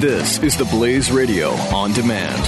This is the Blaze Radio on demand.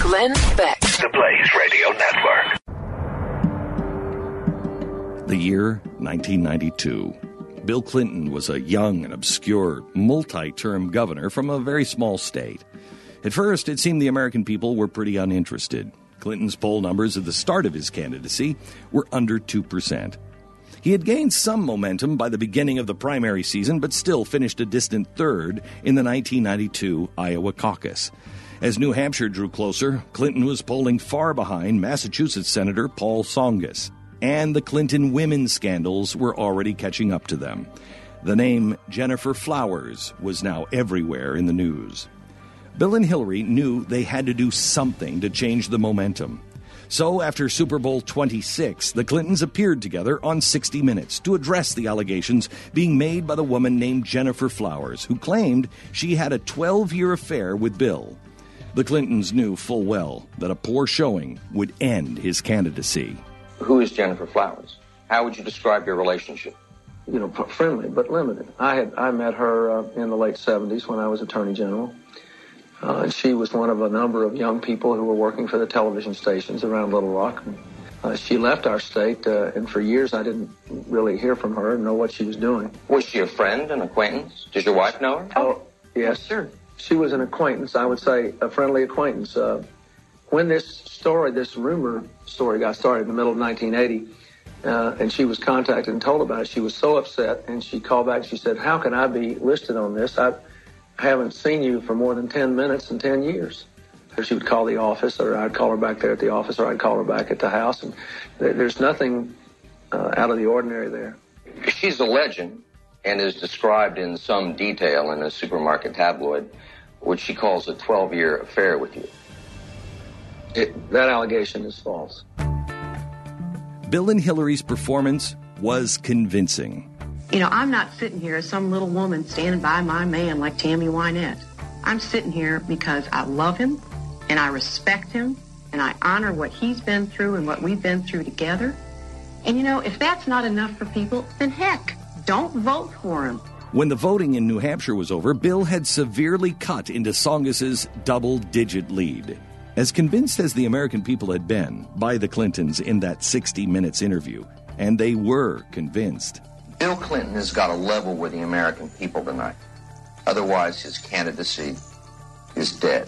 Glenn Beck. The Blaze Radio Network. The year 1992. Bill Clinton was a young and obscure, multi term governor from a very small state. At first, it seemed the American people were pretty uninterested. Clinton's poll numbers at the start of his candidacy were under 2%. He had gained some momentum by the beginning of the primary season, but still finished a distant third in the 1992 Iowa caucus. As New Hampshire drew closer, Clinton was polling far behind Massachusetts Senator Paul Tsongas, and the Clinton women's scandals were already catching up to them. The name Gennifer Flowers was now everywhere in the news. Bill and Hillary knew they had to do something to change the momentum. So, after Super Bowl 26, the Clintons appeared together on 60 Minutes to address the allegations being made by the woman named Gennifer Flowers, who claimed she had a 12 year affair with Bill. The Clintons knew full well that a poor showing would end his candidacy. Who is Gennifer Flowers? How would you describe your relationship? You know, friendly but limited. I had I met her uh, in the late 70s when I was Attorney General. Uh, she was one of a number of young people who were working for the television stations around Little Rock. Uh, she left our state, uh, and for years I didn't really hear from her and know what she was doing. Was she a friend, an acquaintance? Did your wife know her? Oh, yes, sir. She was an acquaintance, I would say a friendly acquaintance. Uh, when this story, this rumor story got started in the middle of 1980, uh, and she was contacted and told about it, she was so upset, and she called back and she said, how can I be listed on this? I, haven't seen you for more than 10 minutes in 10 years. She would call the office, or I'd call her back there at the office, or I'd call her back at the house. And there's nothing uh, out of the ordinary there. She's a legend and is described in some detail in a supermarket tabloid, which she calls a 12 year affair with you. It, that allegation is false. Bill and Hillary's performance was convincing. You know, I'm not sitting here as some little woman standing by my man like Tammy Wynette. I'm sitting here because I love him and I respect him and I honor what he's been through and what we've been through together. And you know, if that's not enough for people, then heck, don't vote for him. When the voting in New Hampshire was over, Bill had severely cut into Tsongas's double digit lead. As convinced as the American people had been by the Clintons in that 60 minutes interview, and they were convinced, Bill Clinton has got a level with the American people tonight. Otherwise, his candidacy is dead.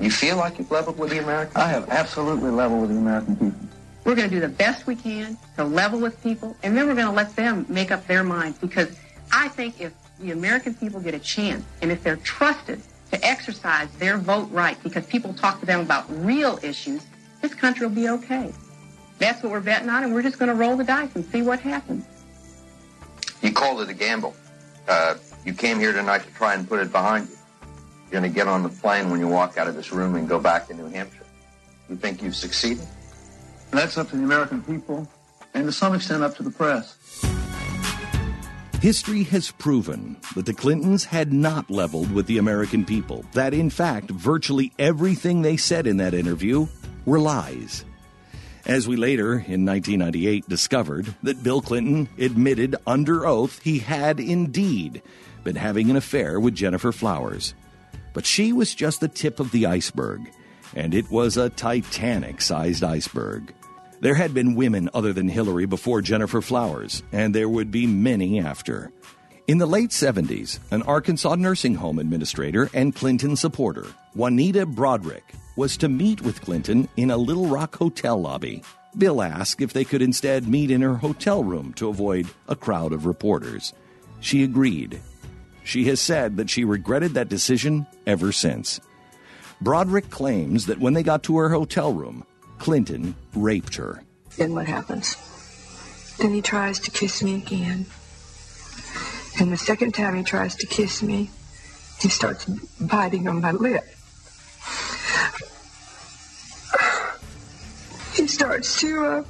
You feel like you've leveled with the American I have absolutely leveled with the American people. We're going to do the best we can to level with people, and then we're going to let them make up their minds because I think if the American people get a chance and if they're trusted to exercise their vote right because people talk to them about real issues, this country will be okay. That's what we're betting on, and we're just going to roll the dice and see what happens. You called it a gamble. Uh, you came here tonight to try and put it behind you. You're going to get on the plane when you walk out of this room and go back to New Hampshire. You think you've succeeded? And that's up to the American people and to some extent up to the press. History has proven that the Clintons had not leveled with the American people, that in fact, virtually everything they said in that interview were lies. As we later, in 1998, discovered that Bill Clinton admitted under oath he had indeed been having an affair with Gennifer Flowers. But she was just the tip of the iceberg, and it was a Titanic sized iceberg. There had been women other than Hillary before Gennifer Flowers, and there would be many after. In the late 70s, an Arkansas nursing home administrator and Clinton supporter, Juanita Broaddrick, was to meet with Clinton in a Little Rock hotel lobby. Bill asked if they could instead meet in her hotel room to avoid a crowd of reporters. She agreed. She has said that she regretted that decision ever since. Broaddrick claims that when they got to her hotel room, Clinton raped her. Then what happens? Then he tries to kiss me again. And the second time he tries to kiss me, he starts biting on my lip. He starts to uh,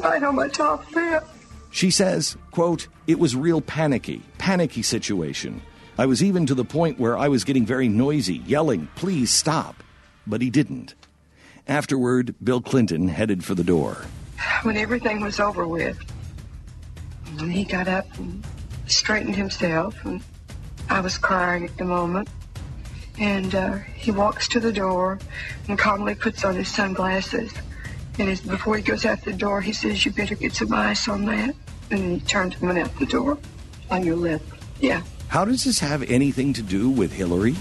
bite on my top lip. She says, quote, it was real panicky, panicky situation. I was even to the point where I was getting very noisy, yelling, please stop. But he didn't. Afterward, Bill Clinton headed for the door. When everything was over with, he got up and straightened himself and I was crying at the moment. And uh, he walks to the door and calmly puts on his sunglasses. And his, before he goes out the door, he says, You better get some ice on that. And he turns and went out the door. On your lip? Yeah. How does this have anything to do with Hillary?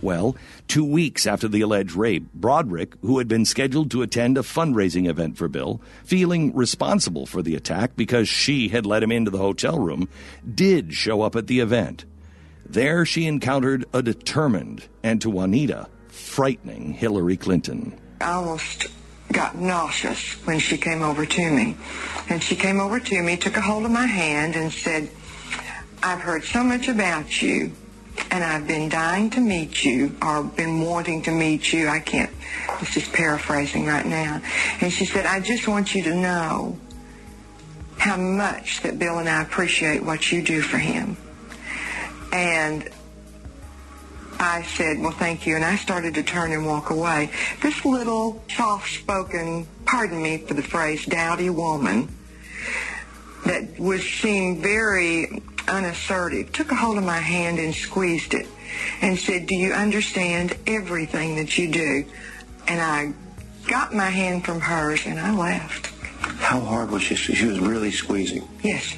Well, two weeks after the alleged rape, Broaddrick, who had been scheduled to attend a fundraising event for Bill, feeling responsible for the attack because she had let him into the hotel room, did show up at the event. There she encountered a determined and, to Juanita, frightening Hillary Clinton. I almost got nauseous when she came over to me. And she came over to me, took a hold of my hand, and said, I've heard so much about you and I've been dying to meet you or been wanting to meet you. I can't, this is paraphrasing right now. And she said, I just want you to know how much that Bill and I appreciate what you do for him. And I said, well, thank you. And I started to turn and walk away. This little soft-spoken, pardon me for the phrase, dowdy woman that was seemed very unassertive, took a hold of my hand and squeezed it and said, do you understand everything that you do? And I got my hand from hers and I laughed. How hard was she? She was really squeezing. Yes.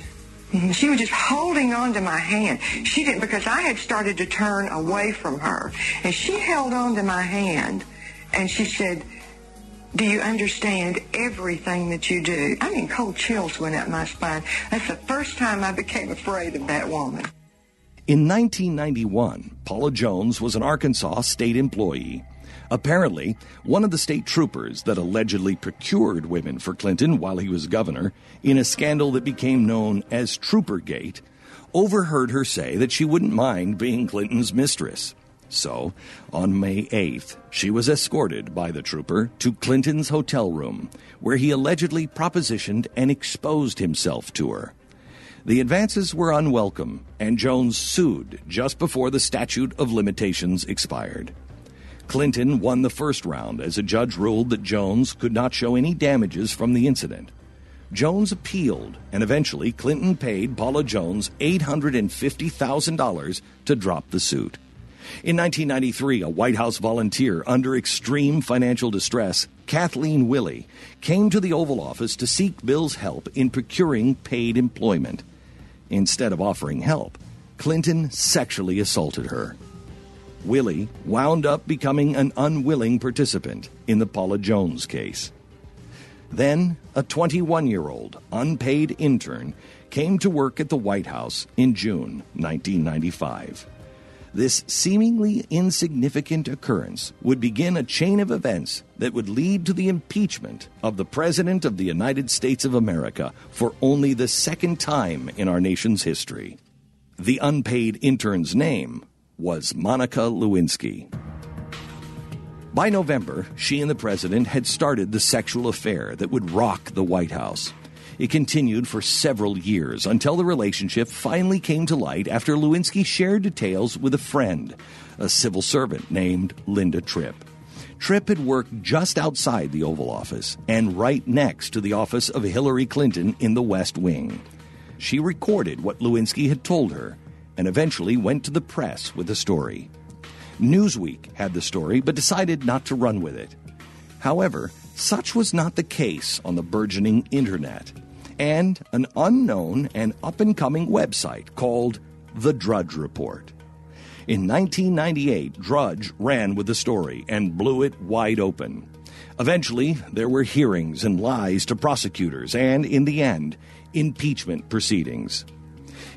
Mhm. She was just holding on to my hand. She didn't, because I had started to turn away from her. And she held on to my hand and she said, do you understand everything that you do? I mean, cold chills went up my spine. That's the first time I became afraid of that woman. In 1991, Paula Jones was an Arkansas state employee. Apparently, one of the state troopers that allegedly procured women for Clinton while he was governor, in a scandal that became known as Troopergate, overheard her say that she wouldn't mind being Clinton's mistress. So, on May 8th, she was escorted by the trooper to Clinton's hotel room, where he allegedly propositioned and exposed himself to her. The advances were unwelcome, and Jones sued just before the statute of limitations expired. Clinton won the first round as a judge ruled that Jones could not show any damages from the incident. Jones appealed, and eventually Clinton paid Paula Jones $850,000 to drop the suit. In 1993, a White House volunteer under extreme financial distress, Kathleen Willey, came to the Oval Office to seek Bill's help in procuring paid employment. Instead of offering help, Clinton sexually assaulted her. Willey wound up becoming an unwilling participant in the Paula Jones case. Then, a 21 year old unpaid intern came to work at the White House in June 1995. This seemingly insignificant occurrence would begin a chain of events that would lead to the impeachment of the President of the United States of America for only the second time in our nation's history. The unpaid intern's name was Monica Lewinsky. By November, she and the president had started the sexual affair that would rock the White House. It continued for several years until the relationship finally came to light after Lewinsky shared details with a friend, a civil servant named Linda Tripp. Tripp had worked just outside the Oval Office and right next to the office of Hillary Clinton in the West Wing. She recorded what Lewinsky had told her and eventually went to the press with the story. Newsweek had the story but decided not to run with it. However, such was not the case on the burgeoning internet and an unknown and up and coming website called The Drudge Report. In 1998, Drudge ran with the story and blew it wide open. Eventually, there were hearings and lies to prosecutors, and in the end, impeachment proceedings.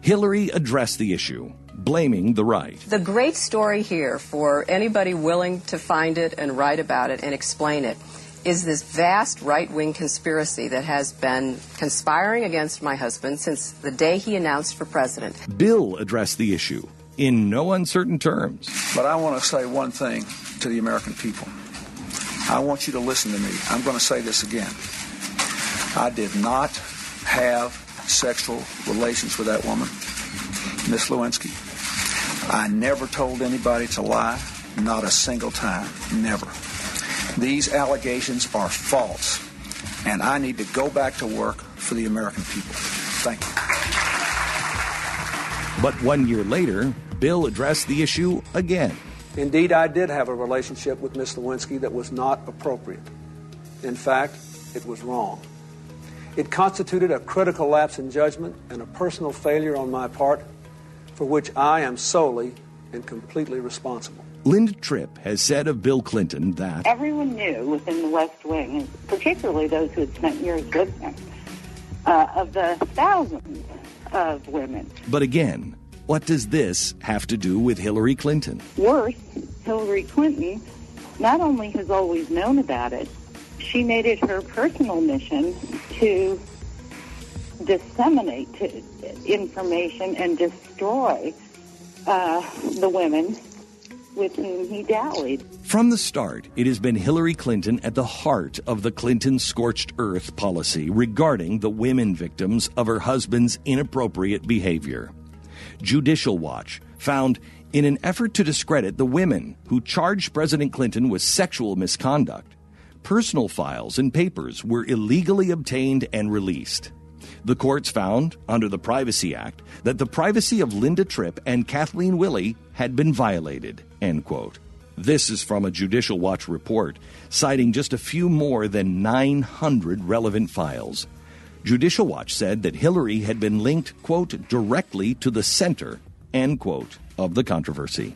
Hillary addressed the issue, blaming the right. The great story here for anybody willing to find it and write about it and explain it is this vast right wing conspiracy that has been conspiring against my husband since the day he announced for president. Bill addressed the issue in no uncertain terms. But I want to say one thing to the American people. I want you to listen to me. I'm going to say this again. I did not have sexual relations with that woman, Miss Lewinsky. I never told anybody to lie, not a single time, never. These allegations are false, and I need to go back to work for the American people. Thank you. But one year later, Bill addressed the issue again. Indeed, I did have a relationship with Miss Lewinsky that was not appropriate. In fact, it was wrong. It constituted a critical lapse in judgment and a personal failure on my part for which I am solely and completely responsible. Linda Tripp has said of Bill Clinton that everyone knew within the West Wing, particularly those who had spent years with him, uh, of the thousands of women. But again, what does this have to do with Hillary Clinton? Worse, Hillary Clinton not only has always known about it, she made it her personal mission to disseminate information and destroy uh, the women with whom he dallied. From the start, it has been Hillary Clinton at the heart of the Clinton scorched earth policy regarding the women victims of her husband's inappropriate behavior. Judicial Watch found in an effort to discredit the women who charged President Clinton with sexual misconduct, personal files and papers were illegally obtained and released. The courts found, under the Privacy Act, that the privacy of Linda Tripp and Kathleen Willey had been violated. End quote. This is from a Judicial Watch report, citing just a few more than 900 relevant files. Judicial Watch said that Hillary had been linked, quote, directly to the center, end quote, of the controversy.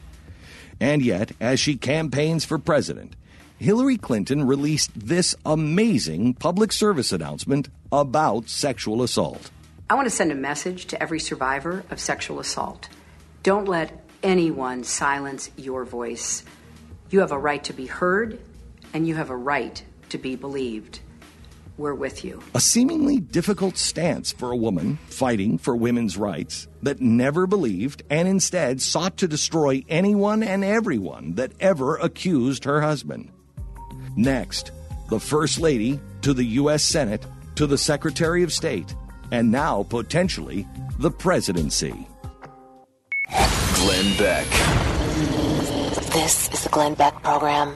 And yet, as she campaigns for president, Hillary Clinton released this amazing public service announcement about sexual assault. I want to send a message to every survivor of sexual assault. Don't let anyone silence your voice. You have a right to be heard, and you have a right to be believed. We're with you. A seemingly difficult stance for a woman fighting for women's rights that never believed and instead sought to destroy anyone and everyone that ever accused her husband. Next, the First Lady to the U.S. Senate to the Secretary of State, and now potentially the presidency. Glenn Beck. This is the Glenn Beck Program.